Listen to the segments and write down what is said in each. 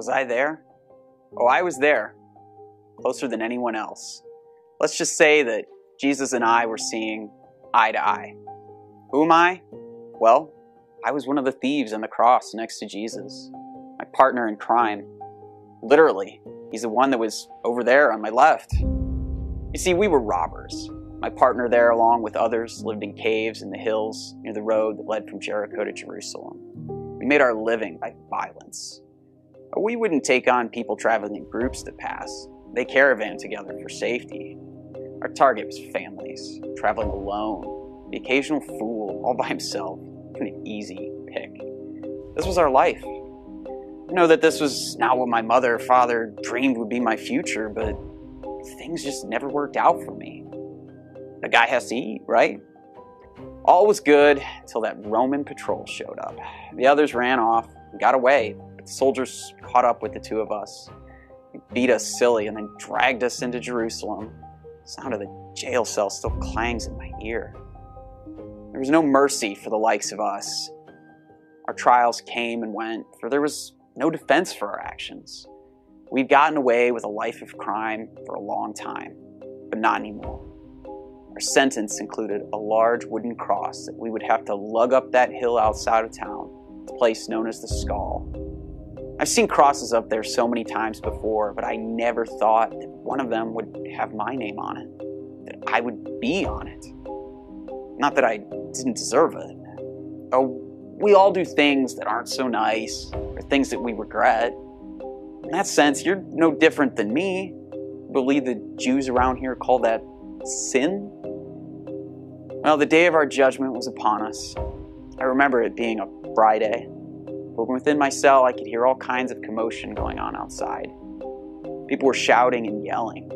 Was I there? Oh, I was there, closer than anyone else. Let's just say that Jesus and I were seeing eye to eye. Who am I? Well, I was one of the thieves on the cross next to Jesus, my partner in crime. Literally, he's the one that was over there on my left. You see, we were robbers. My partner there, along with others, lived in caves in the hills near the road that led from Jericho to Jerusalem. We made our living by violence. We wouldn't take on people traveling in groups that pass. They caravan together for safety. Our target was families, traveling alone, the occasional fool all by himself, an easy pick. This was our life. I know that this was not what my mother or father dreamed would be my future, but things just never worked out for me. A guy has to eat, right? All was good until that Roman patrol showed up. The others ran off and got away, soldiers caught up with the two of us. Beat us silly and then dragged us into Jerusalem. The sound of the jail cell still clangs in my ear. There was no mercy for the likes of us. Our trials came and went, for there was no defense for our actions. We'd gotten away with a life of crime for a long time, but not anymore. Our sentence included a large wooden cross that we would have to lug up that hill outside of town, the place known as the Skull. I've seen crosses up there so many times before, but I never thought that one of them would have my name on it, that I would be on it. Not that I didn't deserve it. Oh, we all do things that aren't so nice, or things that we regret. In that sense, you're no different than me. I believe the Jews around here call that sin. Well, the day of our judgment was upon us. I remember it being a Friday. But within my cell, I could hear all kinds of commotion going on outside. People were shouting and yelling.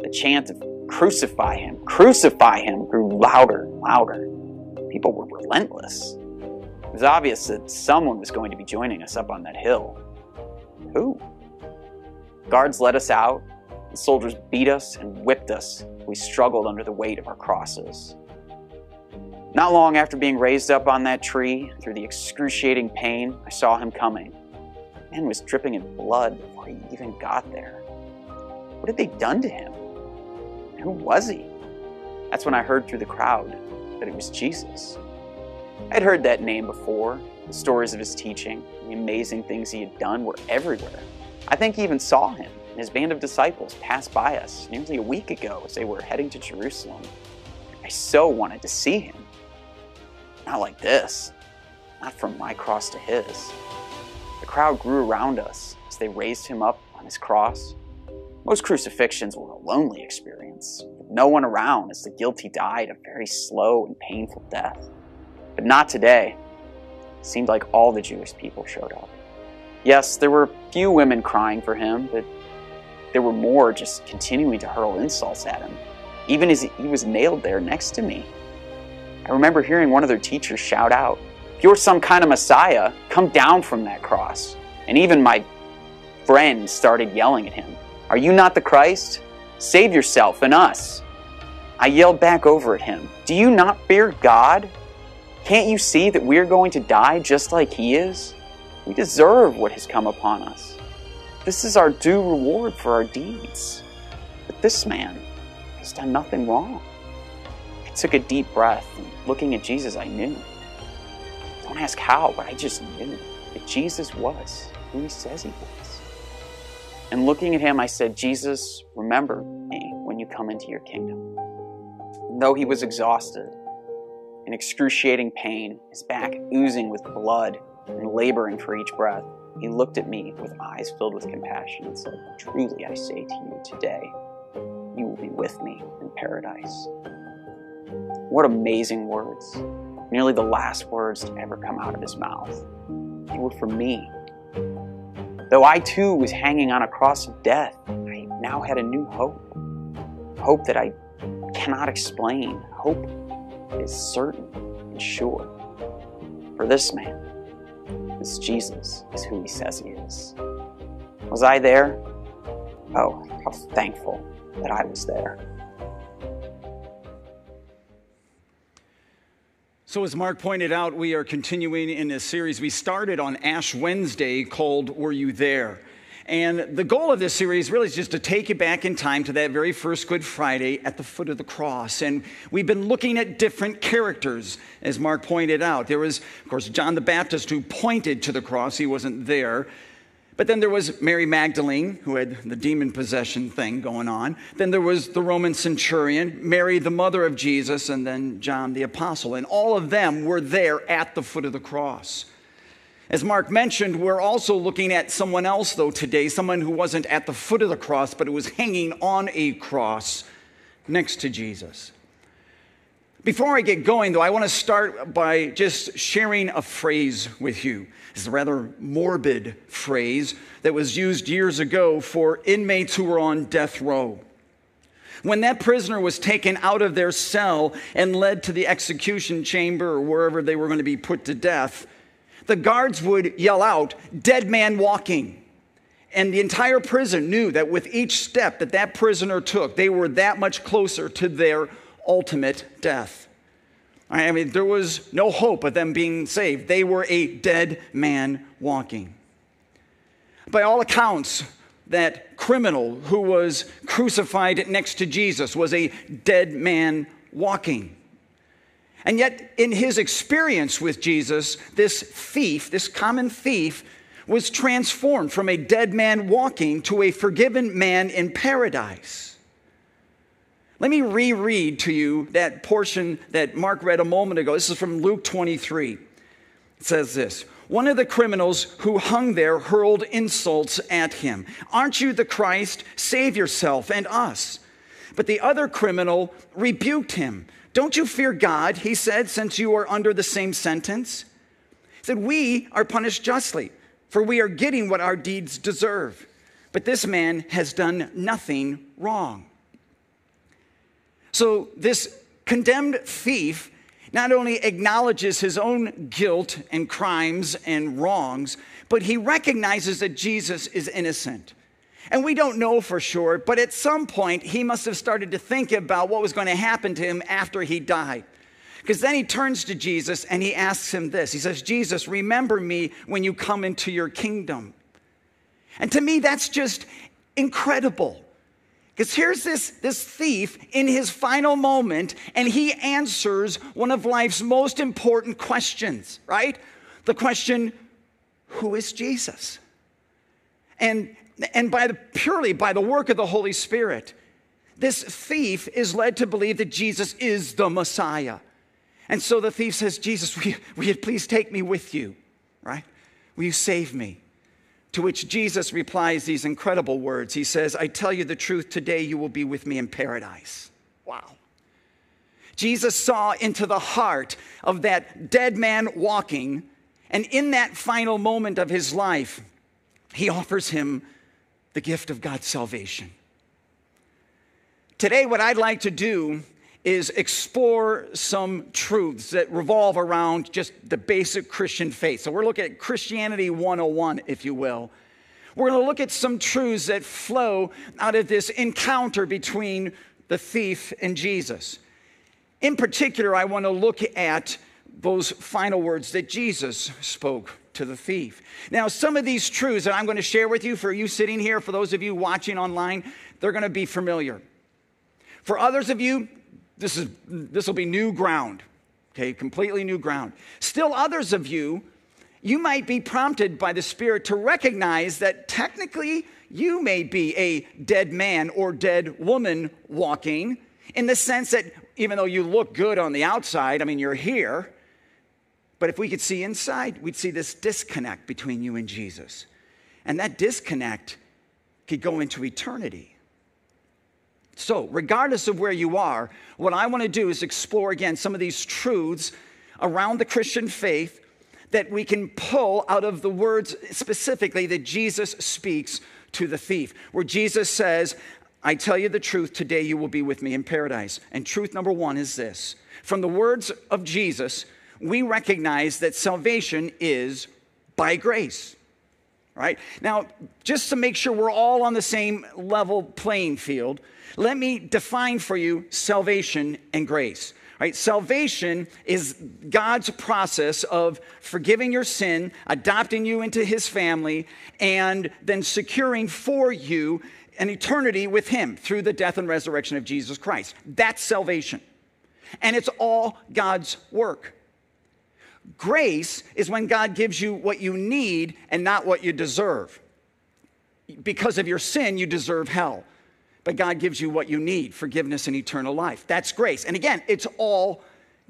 The chant of crucify him, crucify him grew louder and louder. People were relentless. It was obvious that someone was going to be joining us up on that hill. Who? Guards led us out. The soldiers beat us and whipped us. We struggled under the weight of our crosses. Not long after being raised up on that tree, through the excruciating pain, I saw him coming. Man was dripping in blood before he even got there. What had they done to him? Who was he? That's when I heard through the crowd that it was Jesus. I'd heard that name before. The stories of his teaching, the amazing things he had done were everywhere. I think he even saw him and his band of disciples pass by us nearly a week ago as they were heading to Jerusalem. I so wanted to see him. Not like this, not from my cross to his. The crowd grew around us as they raised him up on his cross. Most crucifixions were a lonely experience, with no one around as the guilty died a very slow and painful death. But not today. It seemed like all the Jewish people showed up. Yes, there were a few women crying for him, but there were more just continuing to hurl insults at him, even as he was nailed there next to me. I remember hearing one of their teachers shout out, If you're some kind of Messiah, come down from that cross. And even my friend started yelling at him, Are you not the Christ? Save yourself and us. I yelled back over at him, Do you not fear God? Can't you see that we are going to die just like he is? We deserve what has come upon us. This is our due reward for our deeds. But this man has done nothing wrong. Took a deep breath, and looking at Jesus, I knew. Don't ask how, but I just knew that Jesus was who he says he was. And looking at him, I said, Jesus, remember me when you come into your kingdom. And though he was exhausted, in excruciating pain, his back oozing with blood and laboring for each breath, he looked at me with eyes filled with compassion and said, Truly I say to you today, you will be with me in paradise. What amazing words. Nearly the last words to ever come out of his mouth. They were for me. Though I too was hanging on a cross of death, I now had a new hope. Hope that I cannot explain. Hope is certain and sure. For this man, this Jesus is who he says he is. Was I there? Oh, how thankful that I was there. So, as Mark pointed out, we are continuing in this series we started on Ash Wednesday called Were You There? And the goal of this series really is just to take you back in time to that very first Good Friday at the foot of the cross. And we've been looking at different characters, as Mark pointed out. There was, of course, John the Baptist who pointed to the cross, he wasn't there. But then there was Mary Magdalene, who had the demon possession thing going on. Then there was the Roman centurion, Mary, the mother of Jesus, and then John the apostle. And all of them were there at the foot of the cross. As Mark mentioned, we're also looking at someone else, though, today, someone who wasn't at the foot of the cross, but who was hanging on a cross next to Jesus. Before I get going, though, I want to start by just sharing a phrase with you. It's a rather morbid phrase that was used years ago for inmates who were on death row. When that prisoner was taken out of their cell and led to the execution chamber or wherever they were going to be put to death, the guards would yell out, Dead man walking. And the entire prison knew that with each step that that prisoner took, they were that much closer to their ultimate death. I mean, there was no hope of them being saved. They were a dead man walking. By all accounts, that criminal who was crucified next to Jesus was a dead man walking. And yet, in his experience with Jesus, this thief, this common thief, was transformed from a dead man walking to a forgiven man in paradise. Let me reread to you that portion that Mark read a moment ago. This is from Luke 23. It says this One of the criminals who hung there hurled insults at him. Aren't you the Christ? Save yourself and us. But the other criminal rebuked him. Don't you fear God, he said, since you are under the same sentence? He said, We are punished justly, for we are getting what our deeds deserve. But this man has done nothing wrong. So, this condemned thief not only acknowledges his own guilt and crimes and wrongs, but he recognizes that Jesus is innocent. And we don't know for sure, but at some point he must have started to think about what was going to happen to him after he died. Because then he turns to Jesus and he asks him this He says, Jesus, remember me when you come into your kingdom. And to me, that's just incredible. Because here's this, this thief in his final moment, and he answers one of life's most important questions, right? The question, who is Jesus? And and by the, purely by the work of the Holy Spirit, this thief is led to believe that Jesus is the Messiah. And so the thief says, Jesus, will you, will you please take me with you? Right? Will you save me? To which Jesus replies these incredible words. He says, I tell you the truth, today you will be with me in paradise. Wow. Jesus saw into the heart of that dead man walking, and in that final moment of his life, he offers him the gift of God's salvation. Today, what I'd like to do is explore some truths that revolve around just the basic Christian faith. So, we're looking at Christianity 101, if you will. We're going to look at some truths that flow out of this encounter between the thief and Jesus. In particular, I want to look at those final words that Jesus spoke to the thief. Now, some of these truths that I'm going to share with you for you sitting here, for those of you watching online, they're going to be familiar. For others of you, this is this will be new ground. Okay, completely new ground. Still others of you, you might be prompted by the Spirit to recognize that technically you may be a dead man or dead woman walking in the sense that even though you look good on the outside, I mean, you're here, but if we could see inside, we'd see this disconnect between you and Jesus. And that disconnect could go into eternity. So, regardless of where you are, what I want to do is explore again some of these truths around the Christian faith that we can pull out of the words specifically that Jesus speaks to the thief, where Jesus says, I tell you the truth, today you will be with me in paradise. And truth number one is this from the words of Jesus, we recognize that salvation is by grace. Right? Now, just to make sure we're all on the same level playing field, let me define for you salvation and grace. Right? Salvation is God's process of forgiving your sin, adopting you into his family, and then securing for you an eternity with him through the death and resurrection of Jesus Christ. That's salvation. And it's all God's work. Grace is when God gives you what you need and not what you deserve. Because of your sin, you deserve hell. But God gives you what you need forgiveness and eternal life. That's grace. And again, it's all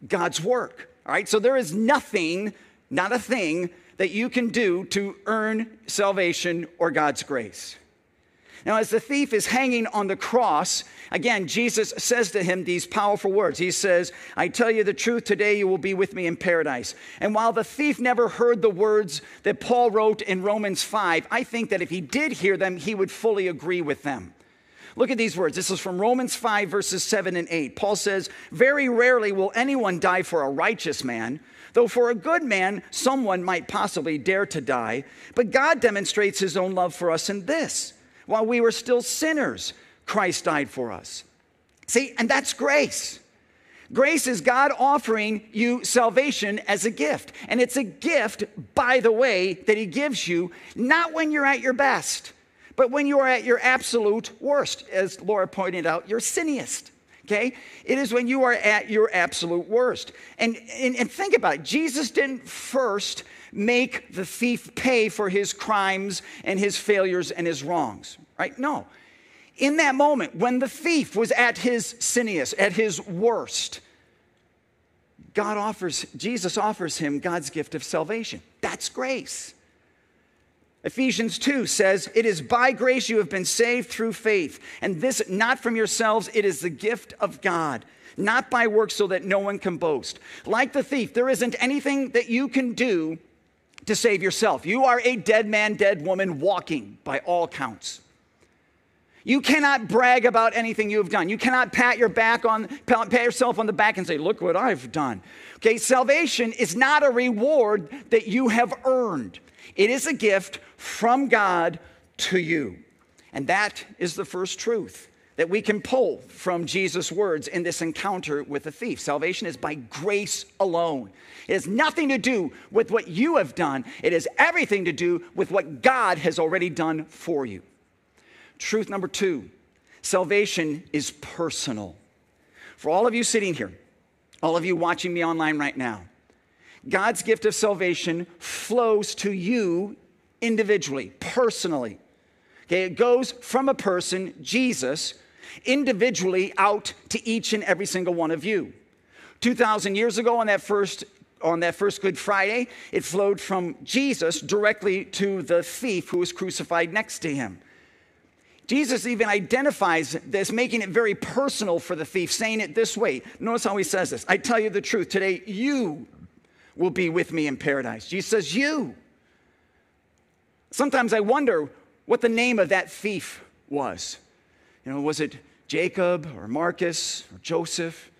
God's work. All right? So there is nothing, not a thing, that you can do to earn salvation or God's grace. Now, as the thief is hanging on the cross, again, Jesus says to him these powerful words. He says, I tell you the truth, today you will be with me in paradise. And while the thief never heard the words that Paul wrote in Romans 5, I think that if he did hear them, he would fully agree with them. Look at these words. This is from Romans 5, verses 7 and 8. Paul says, Very rarely will anyone die for a righteous man, though for a good man, someone might possibly dare to die. But God demonstrates his own love for us in this while we were still sinners, Christ died for us. See, and that's grace. Grace is God offering you salvation as a gift. And it's a gift, by the way, that He gives you not when you're at your best, but when you are at your absolute worst. As Laura pointed out, your sinniest. Okay? It is when you are at your absolute worst. And, and, and think about it Jesus didn't first make the thief pay for his crimes and his failures and his wrongs, right? No. In that moment, when the thief was at his siniest, at his worst, God offers, Jesus offers him God's gift of salvation. That's grace. Ephesians 2 says, It is by grace you have been saved through faith, and this not from yourselves, it is the gift of God, not by works so that no one can boast. Like the thief, there isn't anything that you can do to save yourself. You are a dead man, dead woman walking by all counts. You cannot brag about anything you have done. You cannot pat your back on pat yourself on the back and say, "Look what I've done." Okay, salvation is not a reward that you have earned. It is a gift from God to you. And that is the first truth that we can pull from Jesus' words in this encounter with the thief. Salvation is by grace alone. It has nothing to do with what you have done, it has everything to do with what God has already done for you. Truth number two salvation is personal. For all of you sitting here, all of you watching me online right now, God's gift of salvation flows to you individually, personally. Okay, it goes from a person, Jesus, individually out to each and every single one of you. 2,000 years ago on that first on that first Good Friday, it flowed from Jesus directly to the thief who was crucified next to him. Jesus even identifies this, making it very personal for the thief, saying it this way. Notice how he says this I tell you the truth, today you will be with me in paradise. Jesus says, You. Sometimes I wonder what the name of that thief was. You know, was it Jacob or Marcus or Joseph?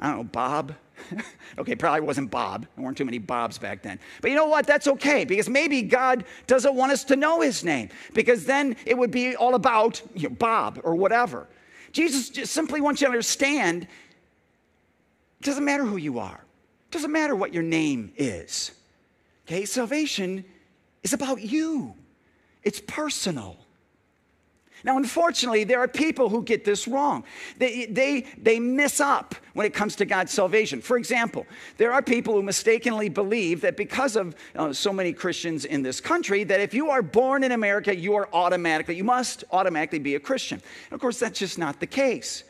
I don't know, Bob? okay, probably wasn't Bob. There weren't too many Bobs back then. But you know what? That's okay because maybe God doesn't want us to know his name because then it would be all about you know, Bob or whatever. Jesus just simply wants you to understand it doesn't matter who you are, doesn't matter what your name is. Okay, salvation is about you, it's personal. Now, unfortunately, there are people who get this wrong. They, they, they miss up when it comes to God's salvation. For example, there are people who mistakenly believe that because of uh, so many Christians in this country, that if you are born in America, you are automatically, you must automatically be a Christian. And of course, that's just not the case.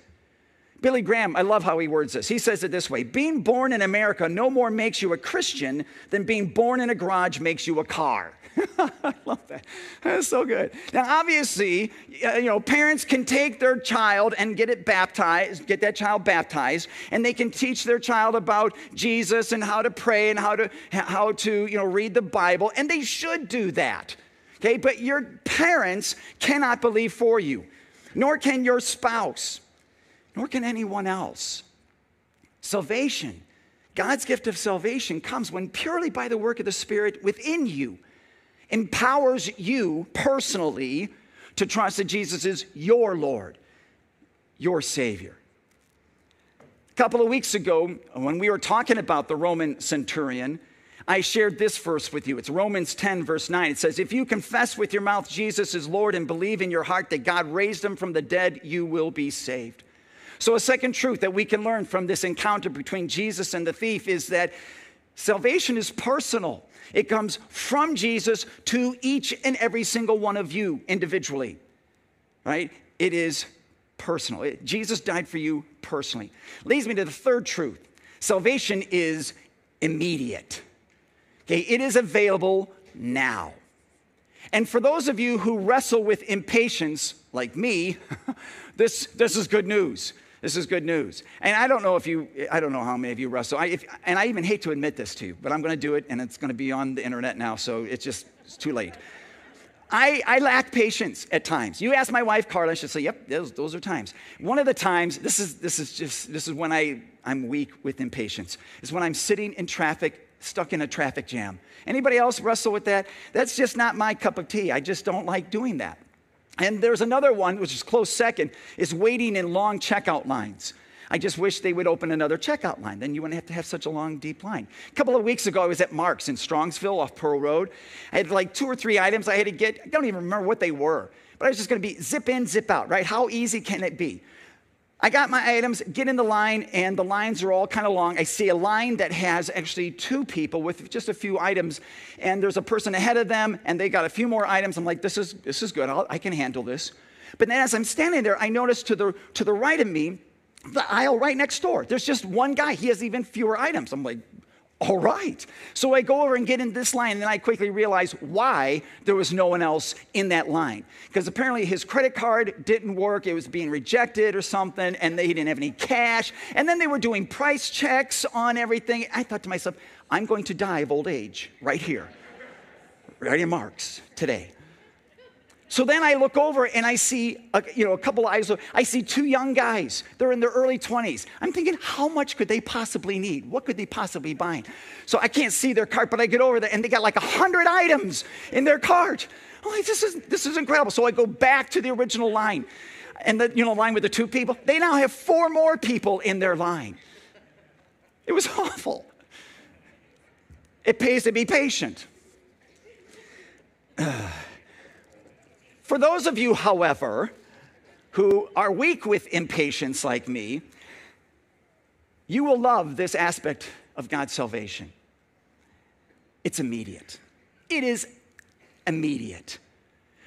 Billy Graham, I love how he words this. He says it this way Being born in America no more makes you a Christian than being born in a garage makes you a car. I love that. That's so good. Now, obviously, uh, you know, parents can take their child and get it baptized, get that child baptized, and they can teach their child about Jesus and how to pray and how to how to you know read the Bible, and they should do that. Okay, but your parents cannot believe for you, nor can your spouse, nor can anyone else. Salvation. God's gift of salvation comes when purely by the work of the Spirit within you empowers you personally to trust that Jesus is your Lord, your Savior. A couple of weeks ago, when we were talking about the Roman centurion, I shared this verse with you. It's Romans 10, verse 9. It says, If you confess with your mouth Jesus is Lord and believe in your heart that God raised him from the dead, you will be saved. So, a second truth that we can learn from this encounter between Jesus and the thief is that salvation is personal. It comes from Jesus to each and every single one of you individually, right? It is personal. It, Jesus died for you personally. Leads me to the third truth salvation is immediate. Okay, it is available now. And for those of you who wrestle with impatience, like me, this, this is good news. This is good news. And I don't know if you, I don't know how many of you wrestle. I, if, and I even hate to admit this to you, but I'm going to do it, and it's going to be on the internet now, so it's just, it's too late. I, I, lack patience at times. You ask my wife, Carla, she'll say, yep, those, those are times. One of the times, this is, this is just, this is when I, I'm weak with impatience, is when I'm sitting in traffic, stuck in a traffic jam. Anybody else wrestle with that? That's just not my cup of tea. I just don't like doing that. And there's another one, which is close second, is waiting in long checkout lines. I just wish they would open another checkout line. Then you wouldn't have to have such a long, deep line. A couple of weeks ago, I was at Marc's in Strongsville off Pearl Road. I had like two or three items I had to get. I don't even remember what they were, but I was just going to be zip in, zip out, right? How easy can it be? I got my items, get in the line, and the lines are all kind of long. I see a line that has actually two people with just a few items, and there's a person ahead of them, and they got a few more items. I'm like, this is, this is good. I'll, I can handle this. But then as I'm standing there, I notice to the, to the right of me, the aisle right next door, there's just one guy. He has even fewer items. I'm like, all right. So I go over and get in this line, and then I quickly realize why there was no one else in that line. Because apparently his credit card didn't work, it was being rejected or something, and they didn't have any cash. And then they were doing price checks on everything. I thought to myself, I'm going to die of old age right here, right in Marc's today. So then I look over and I see, a, you know, a couple eyes. I see two young guys. They're in their early 20s. I'm thinking, how much could they possibly need? What could they possibly buy? So I can't see their cart, but I get over there and they got like a hundred items in their cart. I'm like, this is this is incredible. So I go back to the original line, and the you know line with the two people. They now have four more people in their line. It was awful. It pays to be patient. Uh, For those of you, however, who are weak with impatience like me, you will love this aspect of God's salvation. It's immediate. It is immediate.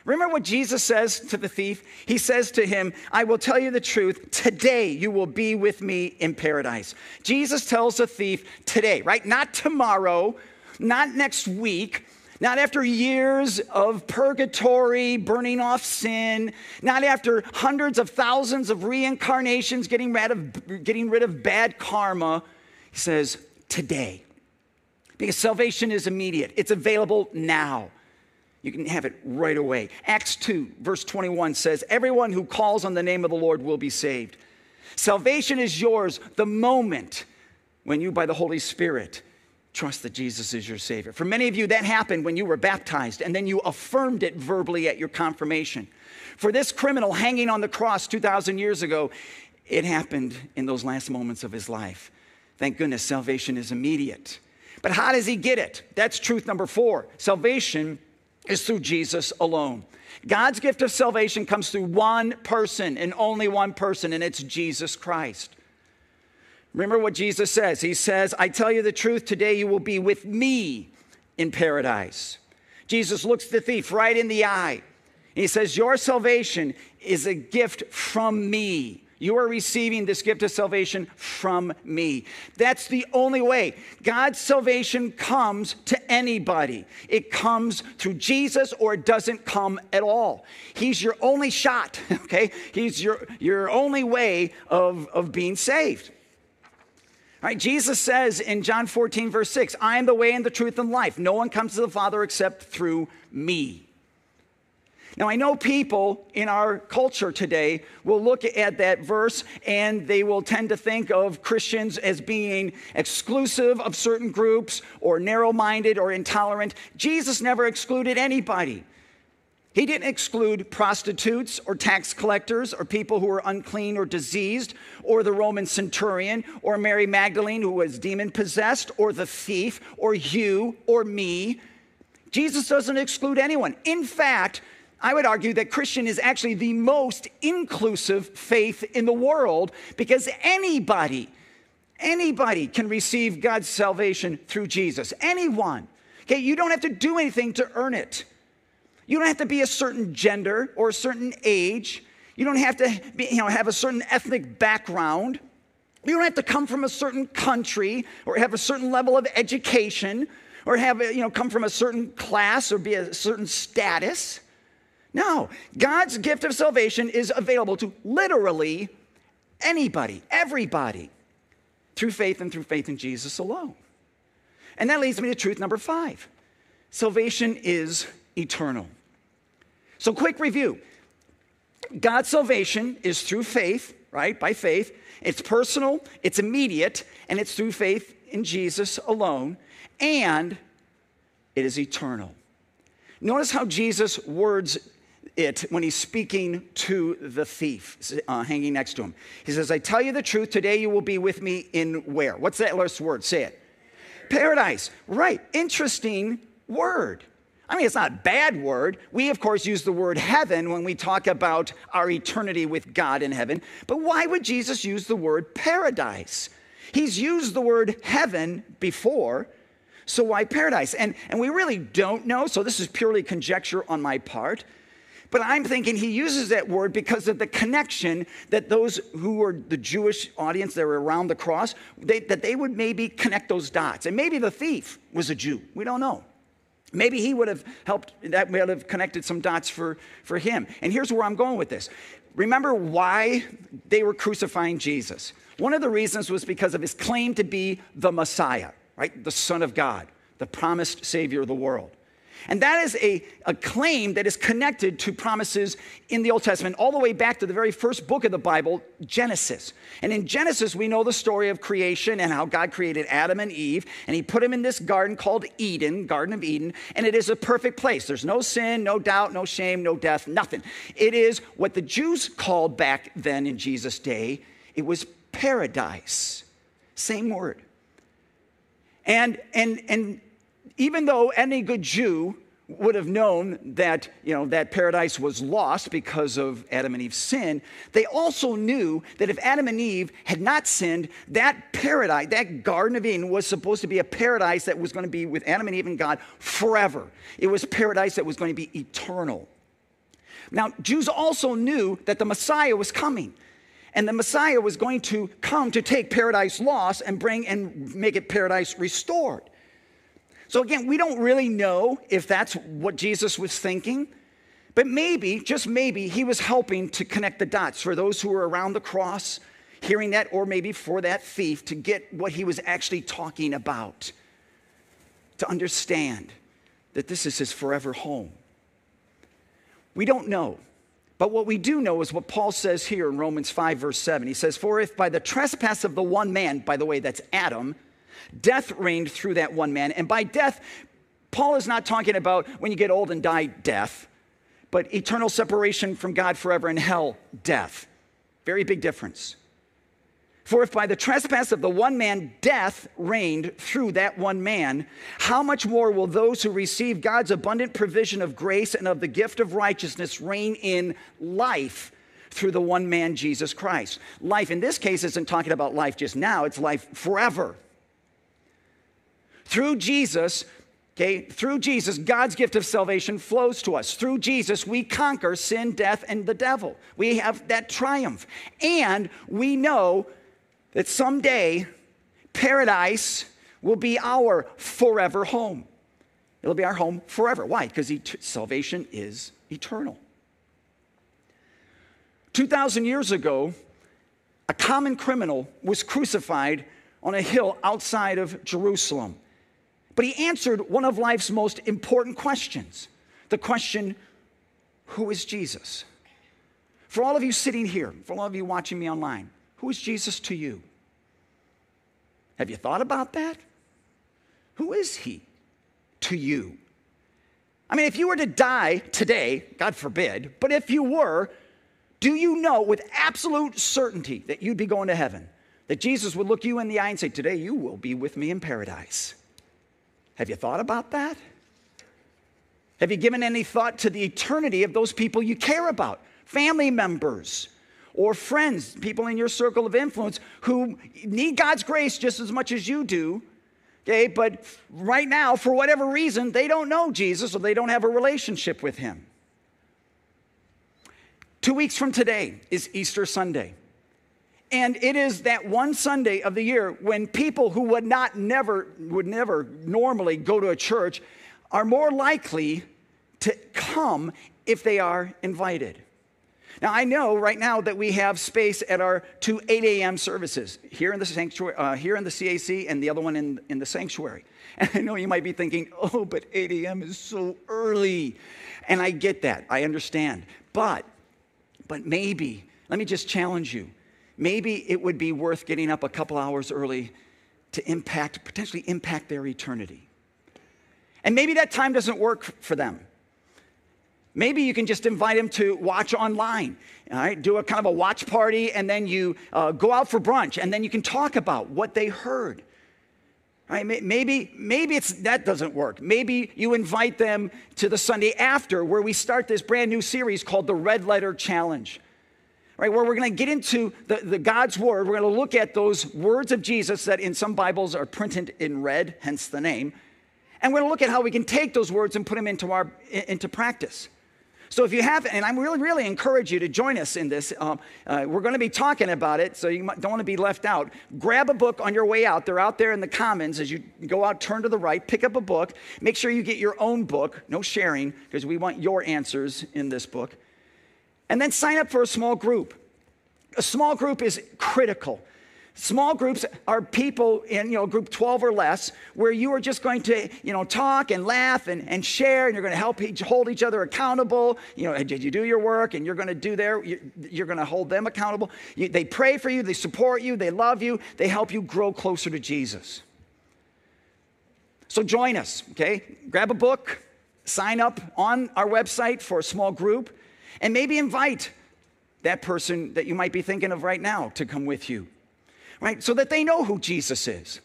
Remember what Jesus says to the thief? He says to him, I will tell you the truth. Today you will be with me in paradise. Jesus tells the thief today, right? Not tomorrow, not next week, not after years of purgatory, burning off sin, not after hundreds of thousands of reincarnations, getting rid of, getting rid of bad karma. He says, today. Because salvation is immediate, it's available now. You can have it right away. Acts 2, verse 21 says, Everyone who calls on the name of the Lord will be saved. Salvation is yours the moment when you, by the Holy Spirit, Trust that Jesus is your Savior. For many of you, that happened when you were baptized, and then you affirmed it verbally at your confirmation. For this criminal hanging on the cross 2,000 years ago, it happened in those last moments of his life. Thank goodness salvation is immediate. But how does he get it? That's truth number four. Salvation is through Jesus alone. God's gift of salvation comes through one person and only one person, and it's Jesus Christ. Remember what Jesus says. He says, I tell you the truth, today you will be with me in paradise. Jesus looks the thief right in the eye. He says, Your salvation is a gift from me. You are receiving this gift of salvation from me. That's the only way. God's salvation comes to anybody. It comes through Jesus or it doesn't come at all. He's your only shot, okay? He's your, your only way of, of being saved. Right? Jesus says in John 14, verse 6, I am the way and the truth and life. No one comes to the Father except through me. Now, I know people in our culture today will look at that verse and they will tend to think of Christians as being exclusive of certain groups or narrow minded or intolerant. Jesus never excluded anybody. He didn't exclude prostitutes or tax collectors or people who were unclean or diseased, or the Roman centurion, or Mary Magdalene who was demon possessed, or the thief, or you, or me. Jesus doesn't exclude anyone. In fact, I would argue that Christian is actually the most inclusive faith in the world because anybody, anybody can receive God's salvation through Jesus. Anyone. Okay, you don't have to do anything to earn it. You don't have to be a certain gender or a certain age. You don't have to be, you know, have a certain ethnic background. You don't have to come from a certain country or have a certain level of education or have, you know, come from a certain class or be a certain status. No, God's gift of salvation is available to literally anybody, everybody, through faith and through faith in Jesus alone. And that leads me to truth number five salvation is eternal. So, quick review God's salvation is through faith, right? By faith. It's personal, it's immediate, and it's through faith in Jesus alone, and it is eternal. Notice how Jesus words it when he's speaking to the thief uh, hanging next to him. He says, I tell you the truth, today you will be with me in where? What's that last word? Say it. Paradise. Right. Interesting word. I mean, it's not a bad word. We, of course, use the word heaven when we talk about our eternity with God in heaven. But why would Jesus use the word paradise? He's used the word heaven before, so why paradise? And, and we really don't know, so this is purely conjecture on my part. But I'm thinking he uses that word because of the connection that those who were the Jewish audience that were around the cross, they, that they would maybe connect those dots. And maybe the thief was a Jew. We don't know. Maybe he would have helped, that would have connected some dots for, for him. And here's where I'm going with this. Remember why they were crucifying Jesus. One of the reasons was because of his claim to be the Messiah, right? The Son of God, the promised Savior of the world. And that is a, a claim that is connected to promises in the Old Testament, all the way back to the very first book of the Bible, Genesis. And in Genesis, we know the story of creation and how God created Adam and Eve, and He put them in this garden called Eden, Garden of Eden, and it is a perfect place. There's no sin, no doubt, no shame, no death, nothing. It is what the Jews called back then in Jesus' day, it was paradise. Same word. And, and, and even though any good Jew would have known that, you know, that paradise was lost because of Adam and Eve's sin, they also knew that if Adam and Eve had not sinned, that paradise, that Garden of Eden was supposed to be a paradise that was going to be with Adam and Eve and God forever. It was paradise that was going to be eternal. Now, Jews also knew that the Messiah was coming. And the Messiah was going to come to take paradise lost and bring and make it paradise restored. So again, we don't really know if that's what Jesus was thinking, but maybe, just maybe, he was helping to connect the dots for those who were around the cross, hearing that, or maybe for that thief to get what he was actually talking about, to understand that this is his forever home. We don't know. But what we do know is what Paul says here in Romans 5, verse 7. He says, For if by the trespass of the one man, by the way, that's Adam, Death reigned through that one man. And by death, Paul is not talking about when you get old and die, death, but eternal separation from God forever in hell, death. Very big difference. For if by the trespass of the one man death reigned through that one man, how much more will those who receive God's abundant provision of grace and of the gift of righteousness reign in life through the one man, Jesus Christ? Life in this case isn't talking about life just now, it's life forever. Through Jesus, okay, through Jesus, God's gift of salvation flows to us. Through Jesus, we conquer sin, death, and the devil. We have that triumph. And we know that someday paradise will be our forever home. It'll be our home forever. Why? Because et- salvation is eternal. 2,000 years ago, a common criminal was crucified on a hill outside of Jerusalem. But he answered one of life's most important questions the question, Who is Jesus? For all of you sitting here, for all of you watching me online, who is Jesus to you? Have you thought about that? Who is he to you? I mean, if you were to die today, God forbid, but if you were, do you know with absolute certainty that you'd be going to heaven? That Jesus would look you in the eye and say, Today you will be with me in paradise. Have you thought about that? Have you given any thought to the eternity of those people you care about? Family members or friends, people in your circle of influence who need God's grace just as much as you do. Okay, but right now, for whatever reason, they don't know Jesus or they don't have a relationship with him. Two weeks from today is Easter Sunday. And it is that one Sunday of the year when people who would not never would never normally go to a church are more likely to come if they are invited. Now, I know right now that we have space at our two 8 a.m. services here in the sanctuary, uh, here in the CAC, and the other one in, in the sanctuary. And I know you might be thinking, oh, but 8 a.m. is so early. And I get that, I understand. But, but maybe, let me just challenge you. Maybe it would be worth getting up a couple hours early to impact, potentially impact their eternity. And maybe that time doesn't work for them. Maybe you can just invite them to watch online. All right, do a kind of a watch party, and then you uh, go out for brunch, and then you can talk about what they heard. Right? Maybe, maybe it's, that doesn't work. Maybe you invite them to the Sunday after, where we start this brand new series called the Red Letter Challenge. Right, where we're going to get into the, the God's Word. We're going to look at those words of Jesus that in some Bibles are printed in red, hence the name. And we're going to look at how we can take those words and put them into, our, into practice. So if you have, and I really, really encourage you to join us in this. Um, uh, we're going to be talking about it, so you don't want to be left out. Grab a book on your way out. They're out there in the commons as you go out. Turn to the right, pick up a book. Make sure you get your own book. No sharing, because we want your answers in this book. And then sign up for a small group. A small group is critical. Small groups are people in, you know, group 12 or less, where you are just going to, you know, talk and laugh and, and share, and you're going to help each, hold each other accountable. You know, did you do your work? And you're going to do their, you're going to hold them accountable. You, they pray for you, they support you, they love you, they help you grow closer to Jesus. So join us, okay? Grab a book, sign up on our website for a small group, and maybe invite that person that you might be thinking of right now to come with you right? So that they know who Jesus is.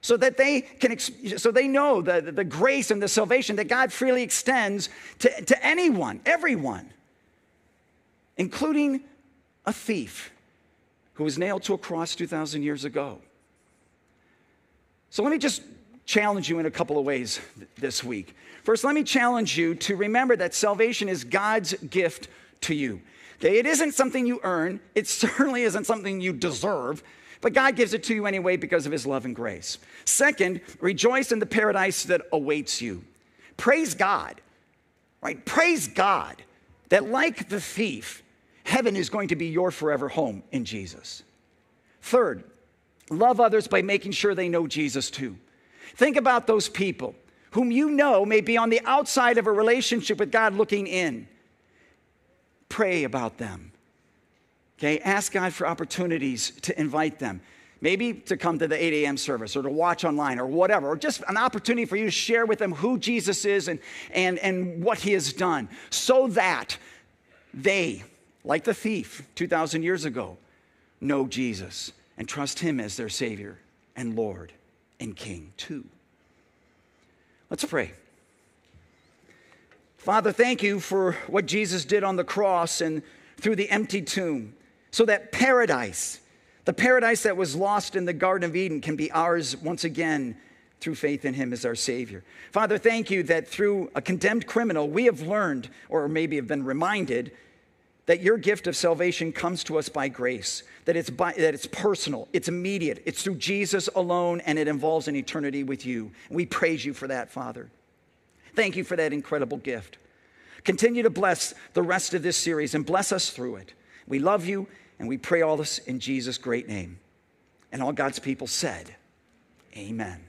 So that they can, so they know the, the grace and the salvation that God freely extends to, to anyone, everyone, including a thief who was nailed to a cross 2,000 years ago. So let me just challenge you in a couple of ways this week. First, let me challenge you to remember that salvation is God's gift to you. It isn't something you earn, it certainly isn't something you deserve. But God gives it to you anyway because of his love and grace. Second, rejoice in the paradise that awaits you. Praise God, right? Praise God that, like the thief, heaven is going to be your forever home in Jesus. Third, love others by making sure they know Jesus too. Think about those people whom you know may be on the outside of a relationship with God looking in. Pray about them. Okay, ask God for opportunities to invite them. Maybe to come to the 8 a.m. service or to watch online or whatever, or just an opportunity for you to share with them who Jesus is and, and, and what he has done, so that they, like the thief 2,000 years ago, know Jesus and trust him as their Savior and Lord and King too. Let's pray. Father, thank you for what Jesus did on the cross and through the empty tomb. So that paradise, the paradise that was lost in the Garden of Eden, can be ours once again through faith in him as our Savior. Father, thank you that through a condemned criminal, we have learned, or maybe have been reminded, that your gift of salvation comes to us by grace, that it's, by, that it's personal, it's immediate, it's through Jesus alone, and it involves an eternity with you. We praise you for that, Father. Thank you for that incredible gift. Continue to bless the rest of this series and bless us through it. We love you and we pray all this in Jesus' great name. And all God's people said, Amen.